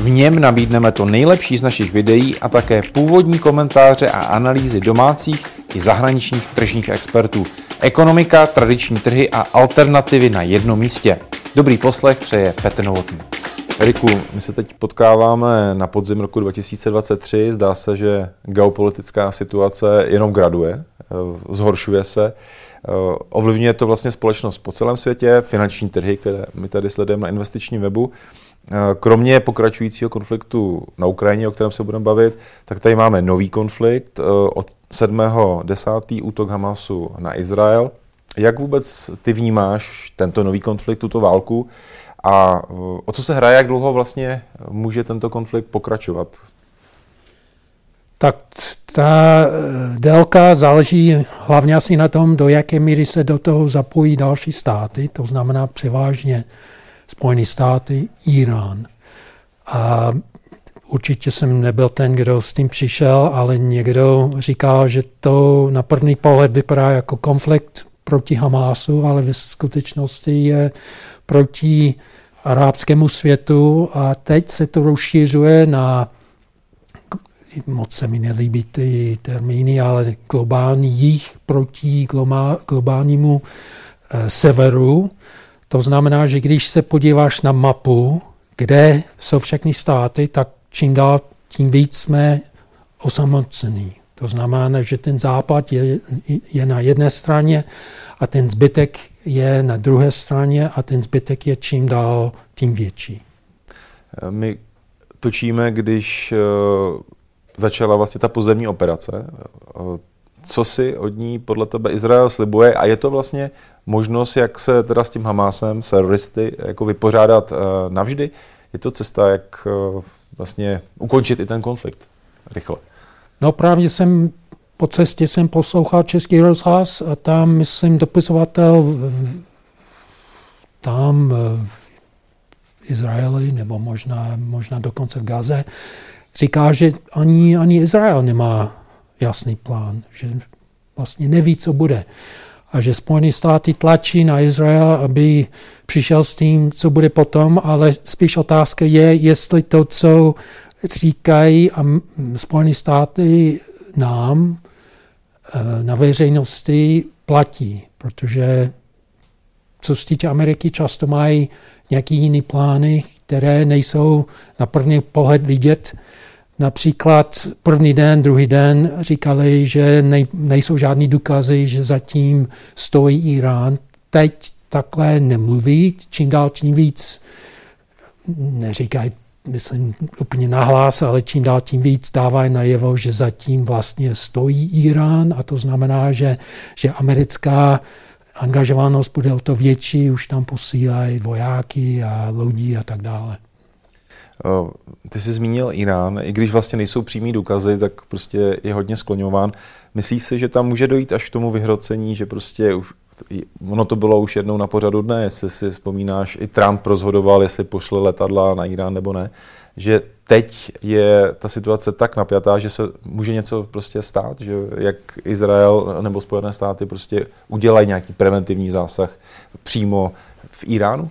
V něm nabídneme to nejlepší z našich videí a také původní komentáře a analýzy domácích i zahraničních tržních expertů. Ekonomika, tradiční trhy a alternativy na jednom místě. Dobrý poslech přeje Petr Novotný. Eriku, my se teď potkáváme na podzim roku 2023. Zdá se, že geopolitická situace jenom graduje, eh, zhoršuje se. Eh, ovlivňuje to vlastně společnost po celém světě, finanční trhy, které my tady sledujeme na investičním webu. Eh, kromě pokračujícího konfliktu na Ukrajině, o kterém se budeme bavit, tak tady máme nový konflikt eh, od 7.10. útok Hamasu na Izrael. Jak vůbec ty vnímáš tento nový konflikt, tuto válku a o co se hraje, jak dlouho vlastně může tento konflikt pokračovat? Tak ta délka záleží hlavně asi na tom, do jaké míry se do toho zapojí další státy, to znamená převážně Spojené státy, Irán. A určitě jsem nebyl ten, kdo s tím přišel, ale někdo říká, že to na první pohled vypadá jako konflikt proti Hamásu, ale ve skutečnosti je proti arabskému světu a teď se to rozšiřuje na moc se mi nelíbí ty termíny, ale globální jich proti globálnímu eh, severu to znamená, že když se podíváš na mapu, kde jsou všechny státy, tak čím dál tím víc jsme osamocení. To znamená, že ten západ je, je na jedné straně a ten zbytek je na druhé straně a ten zbytek je čím dál tím větší. My točíme, když eh, začala vlastně ta pozemní operace. Eh, co si od ní podle tebe Izrael slibuje a je to vlastně možnost, jak se teda s tím Hamásem, s teroristy, jako vypořádat uh, navždy? Je to cesta, jak uh, vlastně ukončit i ten konflikt rychle? No právě jsem po cestě jsem poslouchal Český rozhlas a tam, myslím, dopisovatel tam eh, v Izraeli, nebo možná, možná dokonce v Gaze, říká, že ani, ani Izrael nemá jasný plán, že vlastně neví, co bude. A že Spojené státy tlačí na Izrael, aby přišel s tím, co bude potom, ale spíš otázka je, jestli to, co říkají Spojené státy nám eh, na veřejnosti platí, protože co se týče Ameriky, často mají nějaký jiný plány, které nejsou na první pohled vidět, Například první den, druhý den říkali, že nej, nejsou žádný důkazy, že zatím stojí Irán. Teď takhle nemluví, čím dál tím víc neříkají, myslím, úplně nahlás, ale čím dál tím víc dávají najevo, že zatím vlastně stojí Irán a to znamená, že, že americká angažovanost bude o to větší, už tam posílají vojáky a lodí a tak dále. Ty jsi zmínil Irán, i když vlastně nejsou přímý důkazy, tak prostě je hodně skloňován. Myslíš si, že tam může dojít až k tomu vyhrocení, že prostě už, ono to bylo už jednou na pořadu dne, jestli si vzpomínáš, i Trump rozhodoval, jestli pošle letadla na Irán nebo ne, že teď je ta situace tak napjatá, že se může něco prostě stát, že jak Izrael nebo Spojené státy prostě udělají nějaký preventivní zásah přímo v Iránu?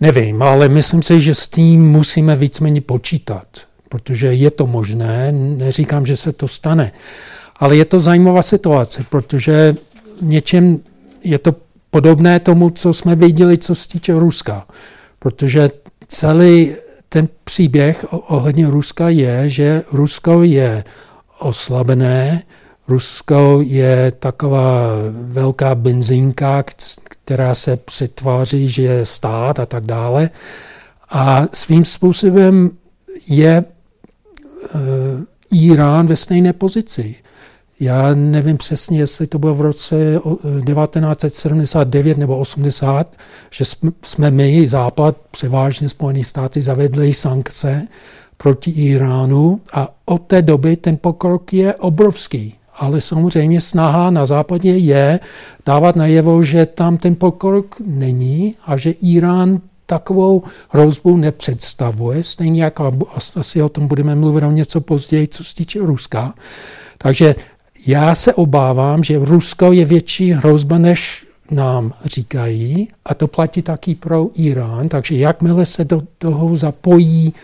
Nevím, ale myslím si, že s tím musíme víceméně počítat, protože je to možné, neříkám, že se to stane. Ale je to zajímavá situace, protože něčem je to podobné tomu, co jsme viděli, co se týče Ruska. Protože celý ten příběh ohledně Ruska je, že Rusko je oslabené, Rusko je taková velká benzínka, která se přetváří, že je stát a tak dále. A svým způsobem je uh, Irán ve stejné pozici. Já nevím přesně, jestli to bylo v roce 1979 nebo 80, že jsme my, Západ, převážně Spojené státy, zavedli sankce proti Iránu a od té doby ten pokrok je obrovský. Ale samozřejmě snaha na západě je dávat najevo, že tam ten pokrok není a že Irán takovou hrozbu nepředstavuje, stejně jako asi o tom budeme mluvit o něco později, co se týče Ruska. Takže já se obávám, že Rusko je větší hrozba, než nám říkají, a to platí taky pro Irán, takže jakmile se do toho zapojí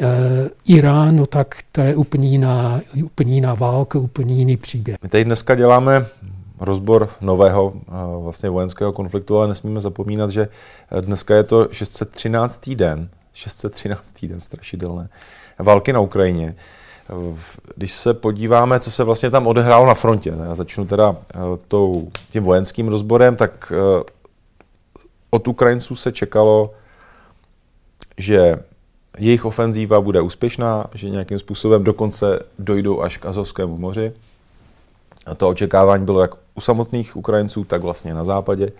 e, Irán, no tak to je úplně jiná, úplně jiná válka, úplně jiný příběh. My tady dneska děláme rozbor nového eh, vlastně vojenského konfliktu, ale nesmíme zapomínat, že dneska je to 613. den, 613. den strašidelné, války na Ukrajině. Když se podíváme, co se vlastně tam odehrálo na frontě, já začnu teda eh, tou, tím vojenským rozborem, tak eh, od Ukrajinců se čekalo, že jejich ofenzíva bude úspěšná, že nějakým způsobem dokonce dojdou až k Azovskému moři. A to očekávání bylo jak u samotných Ukrajinců, tak vlastně na západě.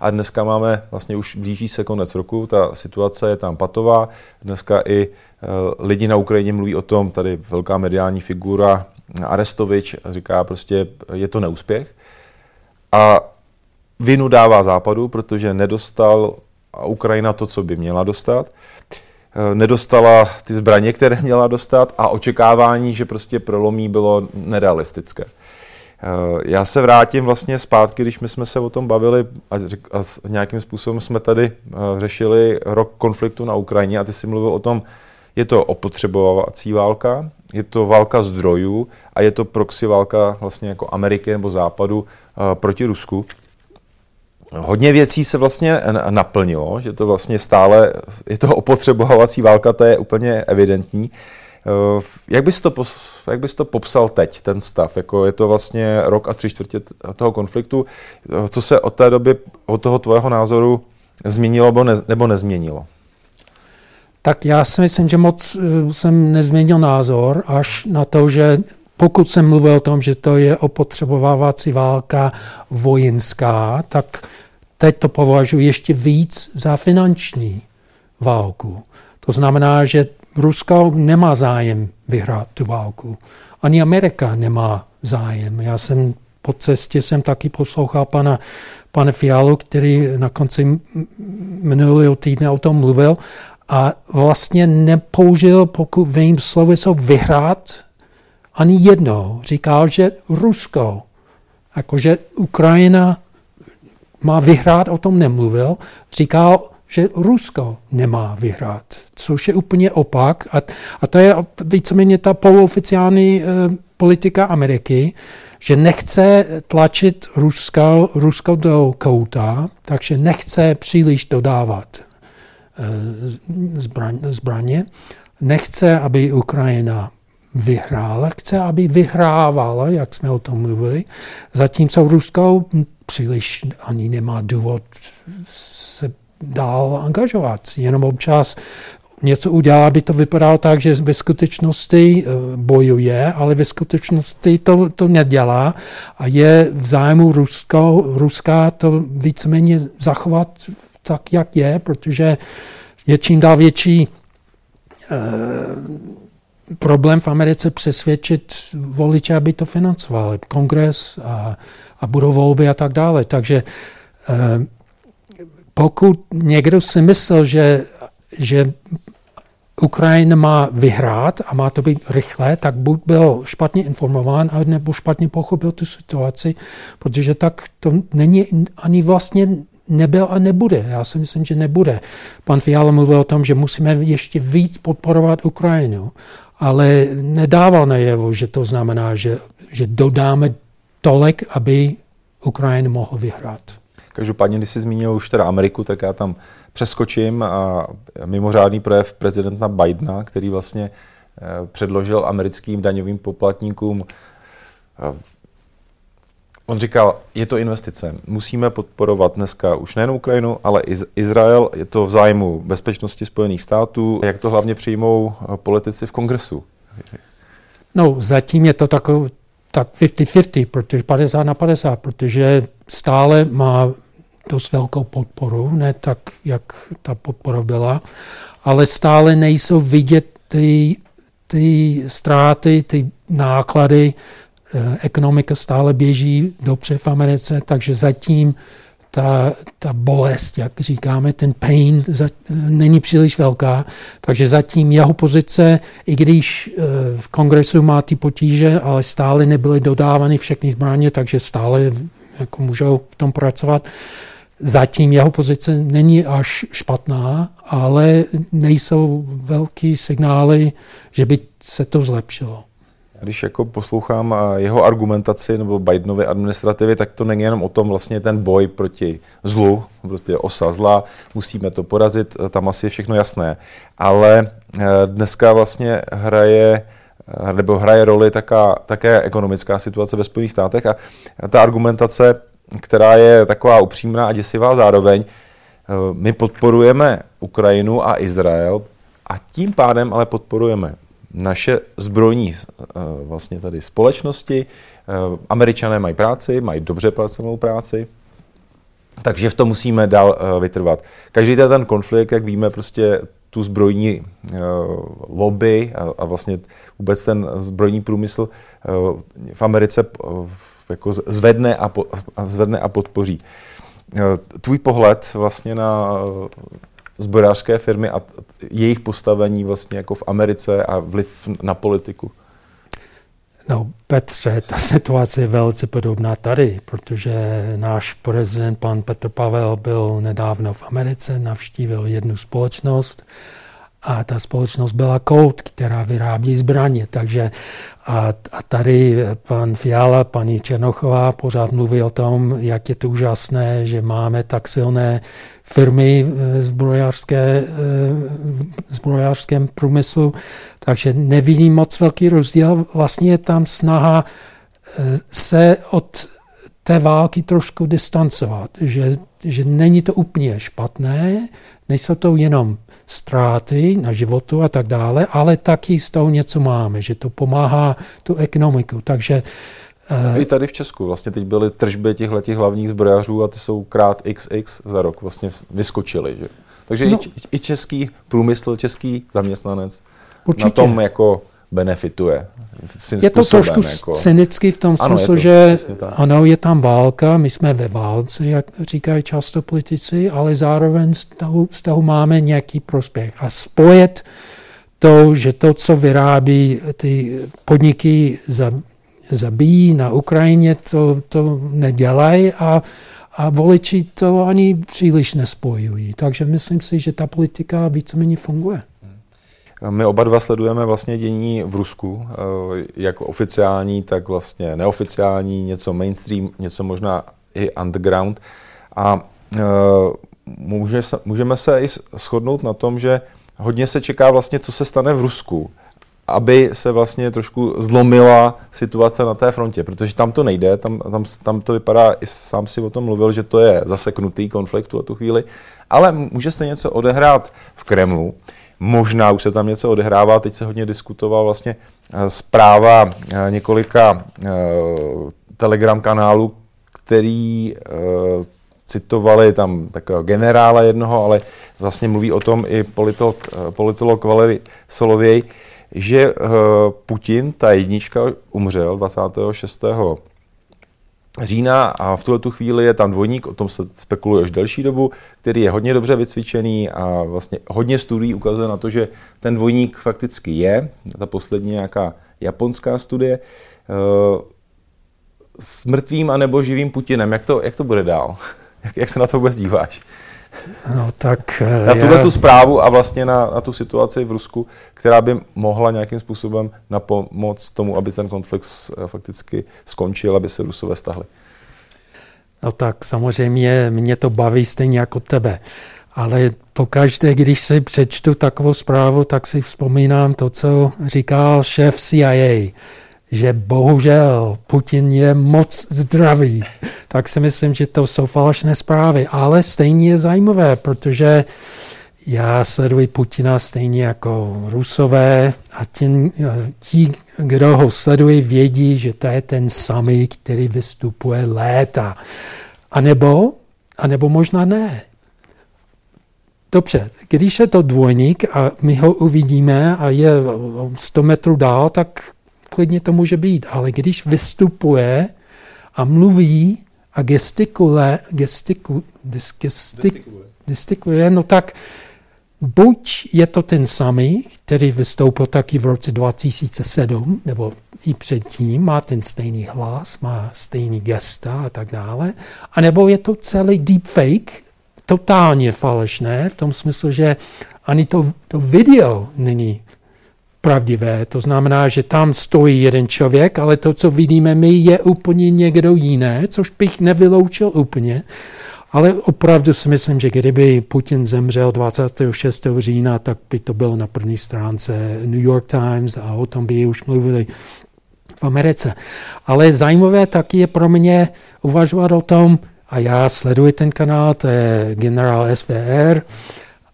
A dneska máme, vlastně už blíží se konec roku, ta situace je tam patová. Dneska i e, lidi na Ukrajině mluví o tom, tady velká mediální figura Arestovič říká prostě, je to neúspěch. A vinu dává západu, protože nedostal Ukrajina to, co by měla dostat. E, nedostala ty zbraně, které měla dostat a očekávání, že prostě prolomí, bylo nerealistické. Eh, já se vrátím vlastně zpátky, když my jsme se o tom bavili a, a nějakým způsobem jsme tady eh, řešili rok konfliktu na Ukrajině a ty si mluvil o tom, je to opotřebovací válka, je to válka zdrojů a je to proxy válka vlastně jako Ameriky nebo Západu eh, proti Rusku. Hodně věcí se vlastně naplnilo, že to vlastně stále, je to opotřebovací válka, to je úplně evidentní. Eh, jak bys, to, jak bys to popsal teď, ten stav? Jako je to vlastně rok a tři čtvrtě toho konfliktu. Eh, co se od té doby, od toho tvého názoru změnilo nebo, ne, nebo nezměnilo? Tak já si myslím, že moc eh, jsem nezměnil názor, až na to, že pokud jsem mluvil o tom, že to je opotřebovávací válka vojenská, tak teď to považuji ještě víc za finanční válku. To znamená, že Rusko nemá zájem vyhrát tu válku. Ani Amerika nemá zájem. Já jsem po cestě jsem taky poslouchal pana, pana Fialu, který na konci minulého týdne o tom mluvil a vlastně nepoužil, pokud vím, sloveso vyhrát ani jedno. Říkal, že Rusko, jakože Ukrajina má vyhrát, o tom nemluvil. Říkal, že Rusko nemá vyhrát, což je úplně opak. A, a to je víceméně ta poloficiální e, politika Ameriky, že nechce tlačit Rusko, Rusko do kouta, takže nechce příliš dodávat e, zbraň, zbraně, nechce, aby Ukrajina vyhrála, chce, aby vyhrávala, jak jsme o tom mluvili, zatímco Rusko příliš ani nemá důvod dál angažovat. Jenom občas něco udělá, aby to vypadalo tak, že ve skutečnosti eh, bojuje, ale ve skutečnosti to, to nedělá a je v zájmu Rusko, Ruska to víceméně zachovat tak, jak je, protože je čím dál větší eh, problém v Americe přesvědčit voliče, aby to financovali. Kongres a, a budou volby a tak dále. Takže eh, pokud někdo si myslel, že, že Ukrajina má vyhrát a má to být rychle, tak buď byl špatně informován, nebo špatně pochopil tu situaci, protože tak to není ani vlastně nebyl a nebude. Já si myslím, že nebude. Pan Fiala mluvil o tom, že musíme ještě víc podporovat Ukrajinu, ale nedával najevo, že to znamená, že, že dodáme tolik, aby Ukrajina mohla vyhrát. Každopádně, když jsi zmínil už teda Ameriku, tak já tam přeskočím a mimořádný projev prezidenta Bidena, který vlastně eh, předložil americkým daňovým poplatníkům. Eh, on říkal, je to investice. Musíme podporovat dneska už nejen Ukrajinu, ale i Izrael. Je to v zájmu bezpečnosti Spojených států. Jak to hlavně přijmou eh, politici v kongresu? No, zatím je to takové tak 50-50, protože 50 na 50, protože stále má dost velkou podporu, ne tak, jak ta podpora byla, ale stále nejsou vidět ty, ty ztráty, ty náklady, eh, ekonomika stále běží dobře v Americe, takže zatím ta, ta bolest, jak říkáme, ten pain za, není příliš velká, takže zatím jeho pozice, i když eh, v kongresu má ty potíže, ale stále nebyly dodávány všechny zbraně, takže stále jako můžou v tom pracovat. Zatím jeho pozice není až špatná, ale nejsou velký signály, že by se to zlepšilo. Když jako poslouchám jeho argumentaci nebo Bidenovy administrativy, tak to není jenom o tom vlastně ten boj proti zlu, prostě osa zla, musíme to porazit, tam asi je všechno jasné. Ale eh, dneska vlastně hraje eh, nebo hraje roli taká, také ekonomická situace ve Spojených státech a ta argumentace, která je taková upřímná a děsivá zároveň, eh, my podporujeme Ukrajinu a Izrael a tím pádem ale podporujeme naše zbrojní eh, vlastně tady společnosti. Eh, Američané mají práci, mají dobře placenou práci, takže v tom musíme dál vytrvat. Každý ten konflikt, jak víme, prostě tu zbrojní lobby a vlastně vůbec ten zbrojní průmysl v Americe jako zvedne a, zvedne a podpoří. Tvůj pohled vlastně na zbrojařské firmy a jejich postavení vlastně jako v Americe a vliv na politiku? No, Petře, ta situace je velice podobná tady, protože náš prezident, pan Petr Pavel, byl nedávno v Americe, navštívil jednu společnost, a ta společnost byla Kout, která vyrábí zbraně. Takže a, a tady pan Fiala, paní Černochová pořád mluví o tom, jak je to úžasné, že máme tak silné firmy v zbrojářské, zbrojářském průmyslu, takže nevidím moc velký rozdíl. Vlastně je tam snaha eh, se od té války trošku distancovat, že, že není to úplně špatné, nejsou to jenom ztráty na životu a tak dále, ale taky z toho něco máme, že to pomáhá tu ekonomiku. Takže i tady v Česku. Vlastně teď byly tržby těch hlavních zbrojařů a ty jsou krát XX za rok vlastně vyskočily. Že? Takže no, i, i český průmysl, český zaměstnanec určitě. na tom jako benefituje. Je to trošku jako... cynicky v tom ano, smyslu, to, že ano, je tam válka, my jsme ve válce, jak říkají často politici, ale zároveň z toho, z toho máme nějaký prospěch. A spojet to, že to, co vyrábí ty podniky, za, zabíjí na Ukrajině, to, to nedělají a, a voliči to ani příliš nespojují. Takže myslím si, že ta politika víceméně funguje. My oba dva sledujeme vlastně dění v Rusku, eh, jak oficiální, tak vlastně neoficiální, něco mainstream, něco možná i underground. A eh, můžeme se i shodnout na tom, že hodně se čeká vlastně, co se stane v Rusku, aby se vlastně trošku zlomila situace na té frontě, protože tam to nejde, tam, tam, tam to vypadá, i sám si o tom mluvil, že to je zaseknutý konflikt v tu chvíli, ale může se něco odehrát v Kremlu, Možná už se tam něco odehrává, teď se hodně diskutoval vlastně eh, zpráva eh, několika eh, telegram kanálů, který citovali tam takového generála jednoho, ale vlastně mluví o tom i politolog, politolog Valery Solověj, že Putin, ta jednička, umřel 26 října a v tuhle tu chvíli je tam dvojník, o tom se spekuluje už delší dobu, který je hodně dobře vycvičený a vlastně hodně studií ukazuje na to, že ten dvojník fakticky je, ta poslední nějaká japonská studie, eh, s mrtvým anebo živým Putinem. Jak to, jak to bude dál? Jak, jak se na to vůbec díváš? No, tak, na tuhle já... tu zprávu a vlastně na, na tu situaci v Rusku, která by mohla nějakým způsobem napomoct tomu, aby ten konflikt fakticky skončil, aby se Rusové stahli. No tak samozřejmě mě to baví stejně jako tebe. Ale pokaždé, když si přečtu takovou zprávu, tak si vzpomínám to, co říkal šéf CIA že bohužel Putin je moc zdravý, tak si myslím, že to jsou falešné zprávy. Ale stejně je zajímavé, protože já sleduji Putina stejně jako Rusové a ti, kdo ho sledují, vědí, že to je ten samý, který vystupuje léta. A nebo, a nebo možná ne. Dobře, když je to dvojník a my ho uvidíme a je 100 metrů dál, tak klidně to může být. Ale když vystupuje a mluví a gestikule, gestiku, gestik, gestikuluje, no tak buď je to ten samý, který vystoupil taky v roce 2007, nebo i předtím, má ten stejný hlas, má stejný gesta a tak dále, anebo je to celý deepfake, totálně falešné, v tom smyslu, že ani to, to video není pravdivé. To znamená, že tam stojí jeden člověk, ale to, co vidíme my, je úplně někdo jiné, což bych nevyloučil úplně. Ale opravdu si myslím, že kdyby Putin zemřel 26. října, tak by to bylo na první stránce New York Times a o tom by už mluvili v Americe. Ale zajímavé taky je pro mě uvažovat o tom, a já sleduji ten kanál, to je generál SVR,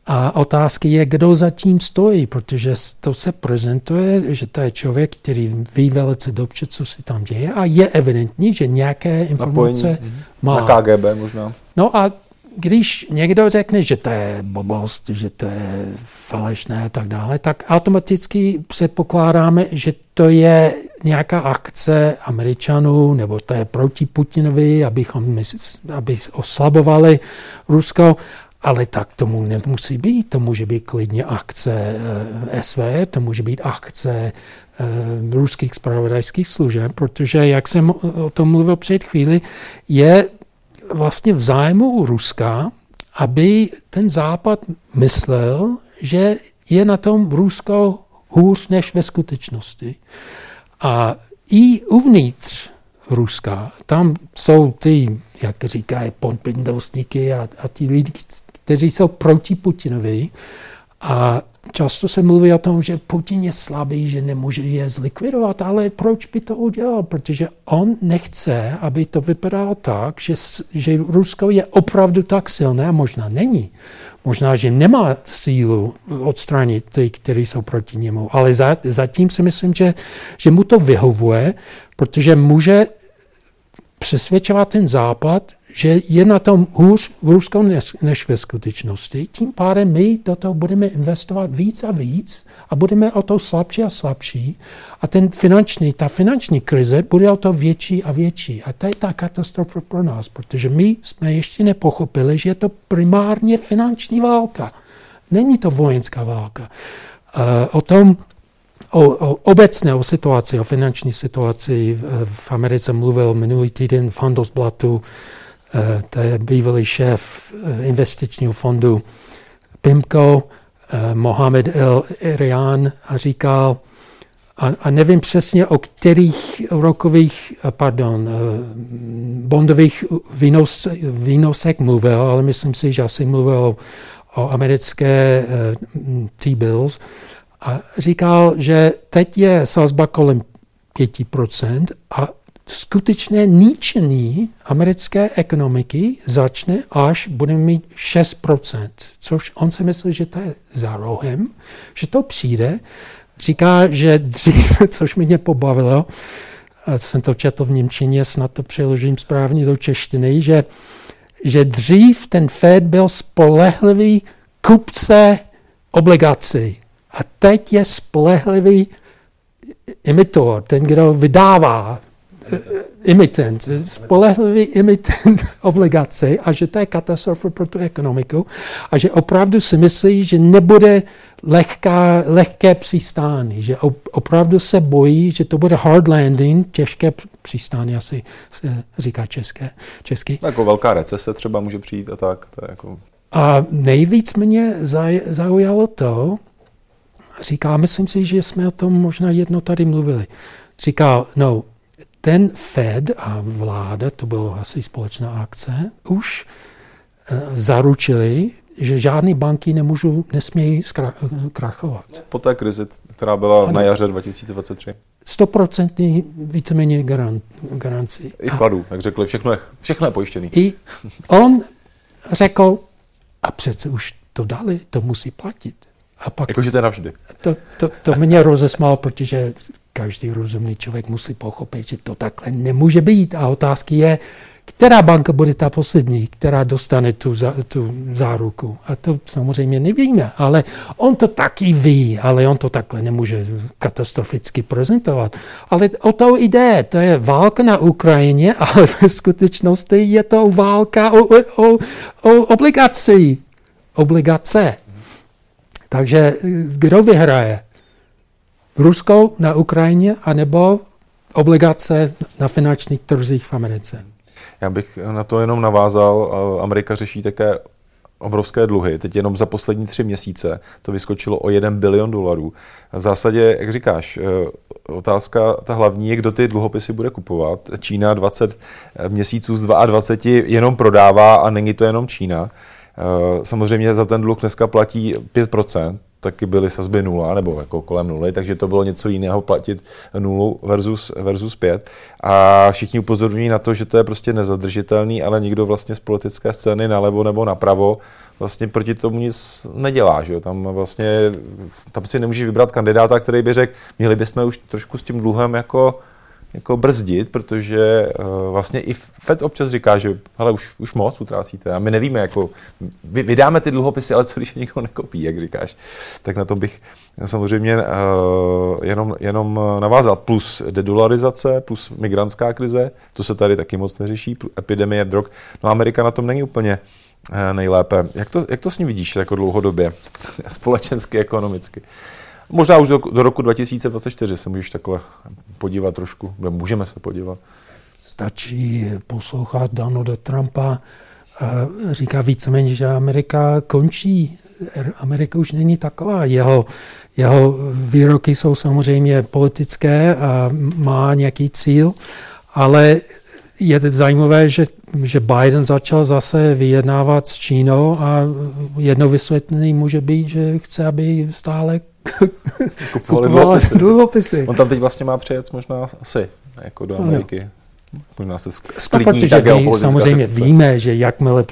a otázka je, kdo za tím stojí, protože to se prezentuje, že to je člověk, který ví velice dobře, co se tam děje a je evidentní, že nějaké informace Napojení. má. Na KGB možná. No a když někdo řekne, že to je blbost, že to je falešné a tak dále, tak automaticky předpokládáme, že to je nějaká akce Američanů, nebo to je proti Putinovi, abychom, aby oslabovali Rusko, ale tak tomu nemusí být. To může být klidně akce eh, SV, to může být akce eh, ruských spravodajských služeb, protože, jak jsem o tom mluvil před chvíli, je vlastně v zájmu Ruska, aby ten Západ myslel, že je na tom Rusko hůř než ve skutečnosti. A i uvnitř Ruska, tam jsou ty, jak říkají, ponpindostníky a, a ty lidi, kteří jsou proti Putinovi a často se mluví o tom, že Putin je slabý, že nemůže je zlikvidovat, ale proč by to udělal? Protože on nechce, aby to vypadalo tak, že, že Rusko je opravdu tak silné, a možná není. Možná, že nemá sílu odstranit ty, kteří jsou proti němu, ale za, zatím si myslím, že, že mu to vyhovuje, protože může přesvědčovat ten západ, že je na tom hůř v Rusku než, ve skutečnosti. Tím pádem my do toho budeme investovat víc a víc a budeme o to slabší a slabší. A ten finanční, ta finanční krize bude o to větší a větší. A to je ta katastrofa pro nás, protože my jsme ještě nepochopili, že je to primárně finanční válka. Není to vojenská válka. Uh, o tom o, o obecné o situaci, o finanční situaci v, v Americe mluvil minulý týden Fandosblatu Eh, to je bývalý šéf eh, investičního fondu PIMCO, eh, Mohamed El Irian, a říkal, a, a nevím přesně o kterých rokových, pardon, bondových výnos, výnosek mluvil, ale myslím si, že asi mluvil o, o americké T-bills. A říkal, že teď je sazba kolem 5% a skutečné ničení americké ekonomiky začne, až budeme mít 6%, což on si myslí, že to je za rohem, že to přijde. Říká, že dřív, což mě pobavilo, jsem to četl v Němčině, snad to přeložím správně do češtiny, že, že dřív ten Fed byl spolehlivý kupce obligací a teď je spolehlivý imitor, ten, kdo vydává imitent, spolehlivý imitent obligace a že to je katastrofa pro tu ekonomiku a že opravdu si myslí, že nebude lehká, lehké přistány, že opravdu se bojí, že to bude hard landing, těžké přistány, asi se říká české, česky. Jako velká recese třeba může přijít a tak. To je jako... A nejvíc mě zaujalo to, říká, myslím si, že jsme o tom možná jedno tady mluvili, říká, no, ten Fed a vláda, to bylo asi společná akce, už uh, zaručili, že žádné banky nemůžou, nesmějí krachovat. Po té krizi, která byla ano. na jaře 2023. 100% víceméně garant, garanci. I vkladu, jak řekli, všechno je, všechno je pojištěný. I on řekl, a přece už to dali, to musí platit. A pak, Jakože to je navždy. To, to, to mě rozesmál, protože každý rozumný člověk musí pochopit, že to takhle nemůže být. A otázka je, která banka bude ta poslední, která dostane tu, za, tu záruku. A to samozřejmě nevíme, ale on to taky ví, ale on to takhle nemůže katastroficky prezentovat. Ale o to jde, to je válka na Ukrajině, ale ve skutečnosti je to válka o, o, o obligaci. Obligace. Takže kdo vyhraje? Rusko na Ukrajině, anebo obligace na finančních trzích v Americe? Já bych na to jenom navázal. Amerika řeší také obrovské dluhy. Teď jenom za poslední tři měsíce to vyskočilo o 1 bilion dolarů. V zásadě, jak říkáš, eh, otázka ta hlavní je, kdo ty dluhopisy bude kupovat. Čína 20 měsíců z 22 jenom prodává a není to jenom Čína. Eh, samozřejmě za ten dluh dneska platí 5%, taky byly sazby nula, nebo jako kolem nuly, takže to bylo něco jiného platit nulu versus, versus pět. A všichni upozorňují na to, že to je prostě nezadržitelný, ale nikdo vlastně z politické scény nalevo nebo napravo vlastně proti tomu nic nedělá. Že? Tam vlastně tam si nemůže vybrat kandidáta, který by řekl, měli bychom už trošku s tím dluhem jako jako brzdit, protože uh, vlastně i FED občas říká, že hele, už, už moc utrácíte a my nevíme, jako vy, vydáme ty dluhopisy, ale co když je nikdo nekopí, jak říkáš. Tak na tom bych samozřejmě uh, jenom, jenom navázat. Plus dedolarizace, plus migrantská krize, to se tady taky moc neřeší, epidemie drog. No Amerika na tom není úplně uh, nejlépe. Jak to, jak to s ním vidíš jako dlouhodobě, společensky, ekonomicky? Možná už do, do roku 2024 se můžeš takhle podívat trošku, můžeme se podívat. Stačí poslouchat Donalda Trumpa, říká víceméně, že Amerika končí. Amerika už není taková. Jeho, jeho výroky jsou samozřejmě politické a má nějaký cíl, ale je zajímavé, že, že Biden začal zase vyjednávat s Čínou a jedno vysvětlení může být, že chce, aby stále kupovali dluhopisy. dluhopisy. On tam teď vlastně má přijet možná asi jako do Ameriky. Ano. Možná se sklidní no, protože my samozřejmě řetězce. víme, že jakmile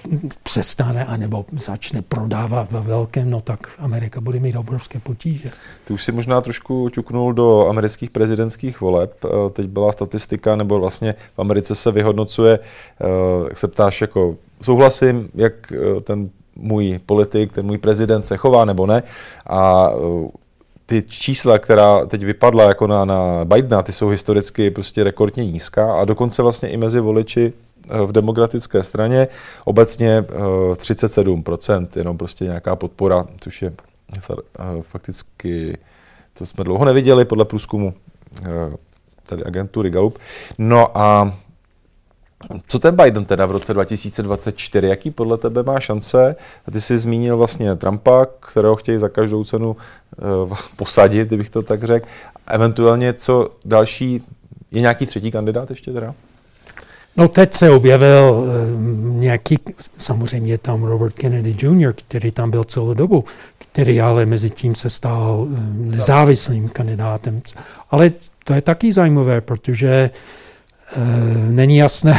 přestane anebo začne prodávat ve velkém, no tak Amerika bude mít obrovské potíže. Ty už si možná trošku ťuknul do amerických prezidentských voleb. Eh, teď byla statistika, nebo vlastně v Americe se vyhodnocuje, eh, jak se ptáš, jako souhlasím, jak eh, ten můj politik, ten můj prezident se chová nebo ne. A ty čísla, která teď vypadla jako na, na Bidena, ty jsou historicky prostě rekordně nízká a dokonce vlastně i mezi voliči eh, v demokratické straně obecně 37%, eh, jenom prostě nějaká podpora, což je eh, fakticky, to jsme dlouho neviděli podle průzkumu tady agentury Gallup. No a co ten Biden teda v roce 2024, jaký podle tebe má šance? Ty jsi zmínil vlastně Trumpa, kterého chtějí za každou cenu uh, posadit, kdybych to tak řekl. Eventuálně co další, je nějaký třetí kandidát ještě teda? No teď se objevil uh, nějaký, samozřejmě je tam Robert Kennedy Jr., který tam byl celou dobu, který ale mezi tím se stal uh, nezávislým kandidátem. Ale to je taky zajímavé, protože uh, Eh, není jasné,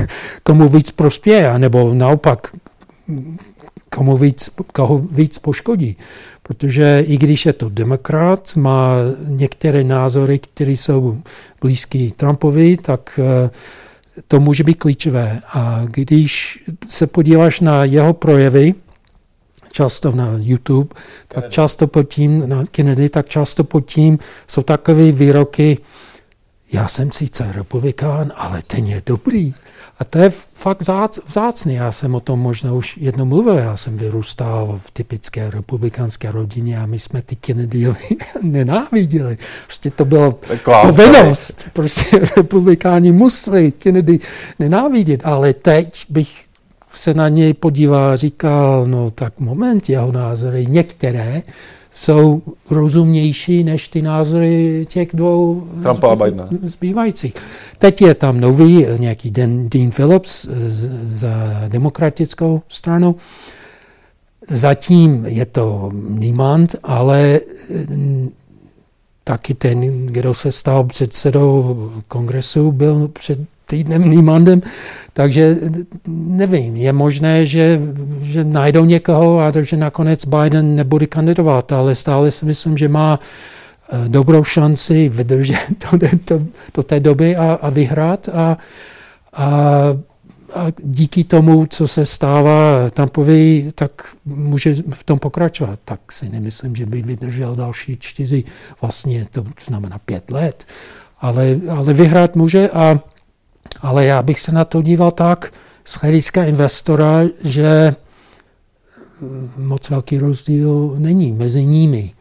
komu víc prospěje, nebo naopak, komu víc, koho víc poškodí. Protože i když je to demokrat, má některé názory, které jsou blízké Trumpovi, tak eh, to může být klíčové. A když se podíváš na jeho projevy, často na YouTube, tak často pod tím, na Kennedy, tak často pod tím jsou takové výroky, já jsem sice republikán, ale ten je dobrý. A to je fakt vzácný. Já jsem o tom možná už jednou mluvil. Já jsem vyrůstal v typické republikánské rodině a my jsme ty Kennedyovi nenáviděli. Prostě to bylo povinnost. Prostě republikáni museli Kennedy nenávidět. Ale teď bych se na něj podíval a říkal, no tak moment, jeho názory některé jsou rozumnější než ty názory těch dvou Trumpa a Bidena. zbývajících. Teď je tam nový nějaký Dean Phillips za demokratickou stranu. Zatím je to Niemand, ale mm, taky ten, kdo se stal předsedou kongresu, byl před týdnem Niemandem, takže nevím, je možné, že, že najdou někoho a že nakonec Biden nebude kandidovat, ale stále si myslím, že má eh, dobrou šanci vydržet do, do, do té doby a, a vyhrát a, a, a díky tomu, co se stává Trumpovi, tak může v tom pokračovat. Tak si nemyslím, že by vydržel další čtyři, vlastně to znamená pět let, ale, ale vyhrát může a ale já bych se na to díval tak z hlediska investora, že moc velký rozdíl není mezi nimi.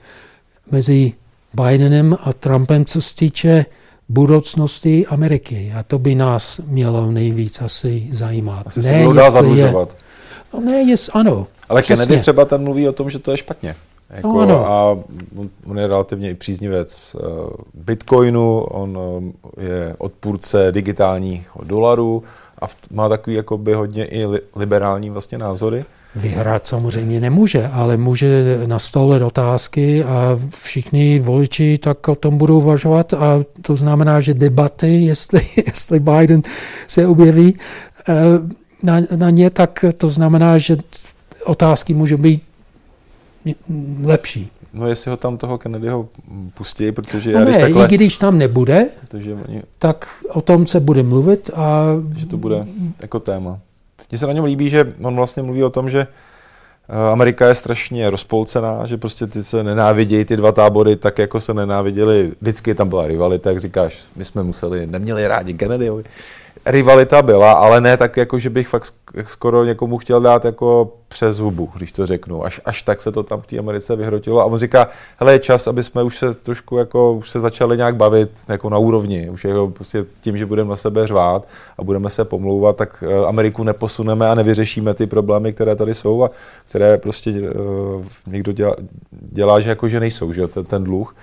Mezi Bidenem a Trumpem, co se týče budoucnosti Ameriky. A to by nás mělo nejvíc asi zajímat. Asi ne, se dá zadlužovat. Je, no ne, jest, ano. Ale přesně. Kennedy třeba ten mluví o tom, že to je špatně. Jako, no, ano. A on je relativně i příznivec eh, Bitcoinu, on eh, je odpůrce digitálních dolarů a má takový jakoby hodně i liberální vlastně názory. Vyhrát samozřejmě nemůže, ale může na stole otázky a všichni voliči tak o tom budou uvažovat a to znamená, že debaty, jestli, jestli Biden se objeví eh, na, na ně, tak to znamená, že otázky můžou být lepší. No jestli ho tam toho Kennedyho pustí, protože no já ne, když takhle... i když tam nebude, protože oni... tak o tom se bude mluvit a... Že to bude jako téma. Mně se na něm líbí, že on vlastně mluví o tom, že eh, Amerika je strašně rozpolcená, že prostě ty se nenávidějí ty dva tábory tak, jako se nenáviděli. Vždycky tam byla rivalita, jak říkáš, my jsme museli, neměli rádi Kennedyovi rivalita byla, ale ne tak, jako že bych fakt skoro někomu chtěl dát jako přes hubu, když to řeknu. Až, až tak se to tam v té Americe vyhrotilo. A on říká, hele, je čas, aby jsme už se trošku jako, už se začali nějak bavit jako na úrovni. Už jako prostě tím, že budeme na sebe řvát a budeme se pomlouvat, tak eh, Ameriku neposuneme a nevyřešíme ty problémy, které tady jsou a které prostě uh, někdo dělá, dělá že jako, že nejsou, že ten, ten dluh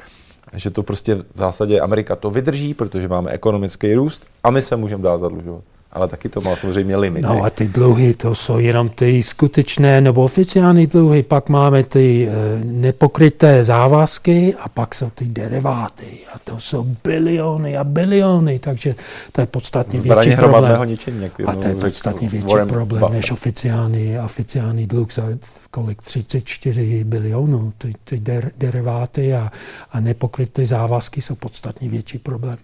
že to prostě v zásadě Amerika to vydrží, protože máme ekonomický růst a my se můžeme dál zadlužovat ale taky to má samozřejmě limity. No a ty dluhy, to jsou jenom ty skutečné nebo oficiální dluhy, pak máme ty e, nepokryté závazky a pak jsou ty deriváty a to jsou biliony a biliony, takže to je podstatně Zbraně větší problém. Ničení, jak a to je podstatně větší Warren problém Buffett. než oficiální, oficiální dluh za kolik 34 bilionů. Ty, ty der, deriváty a, a nepokryté závazky jsou podstatně větší problém.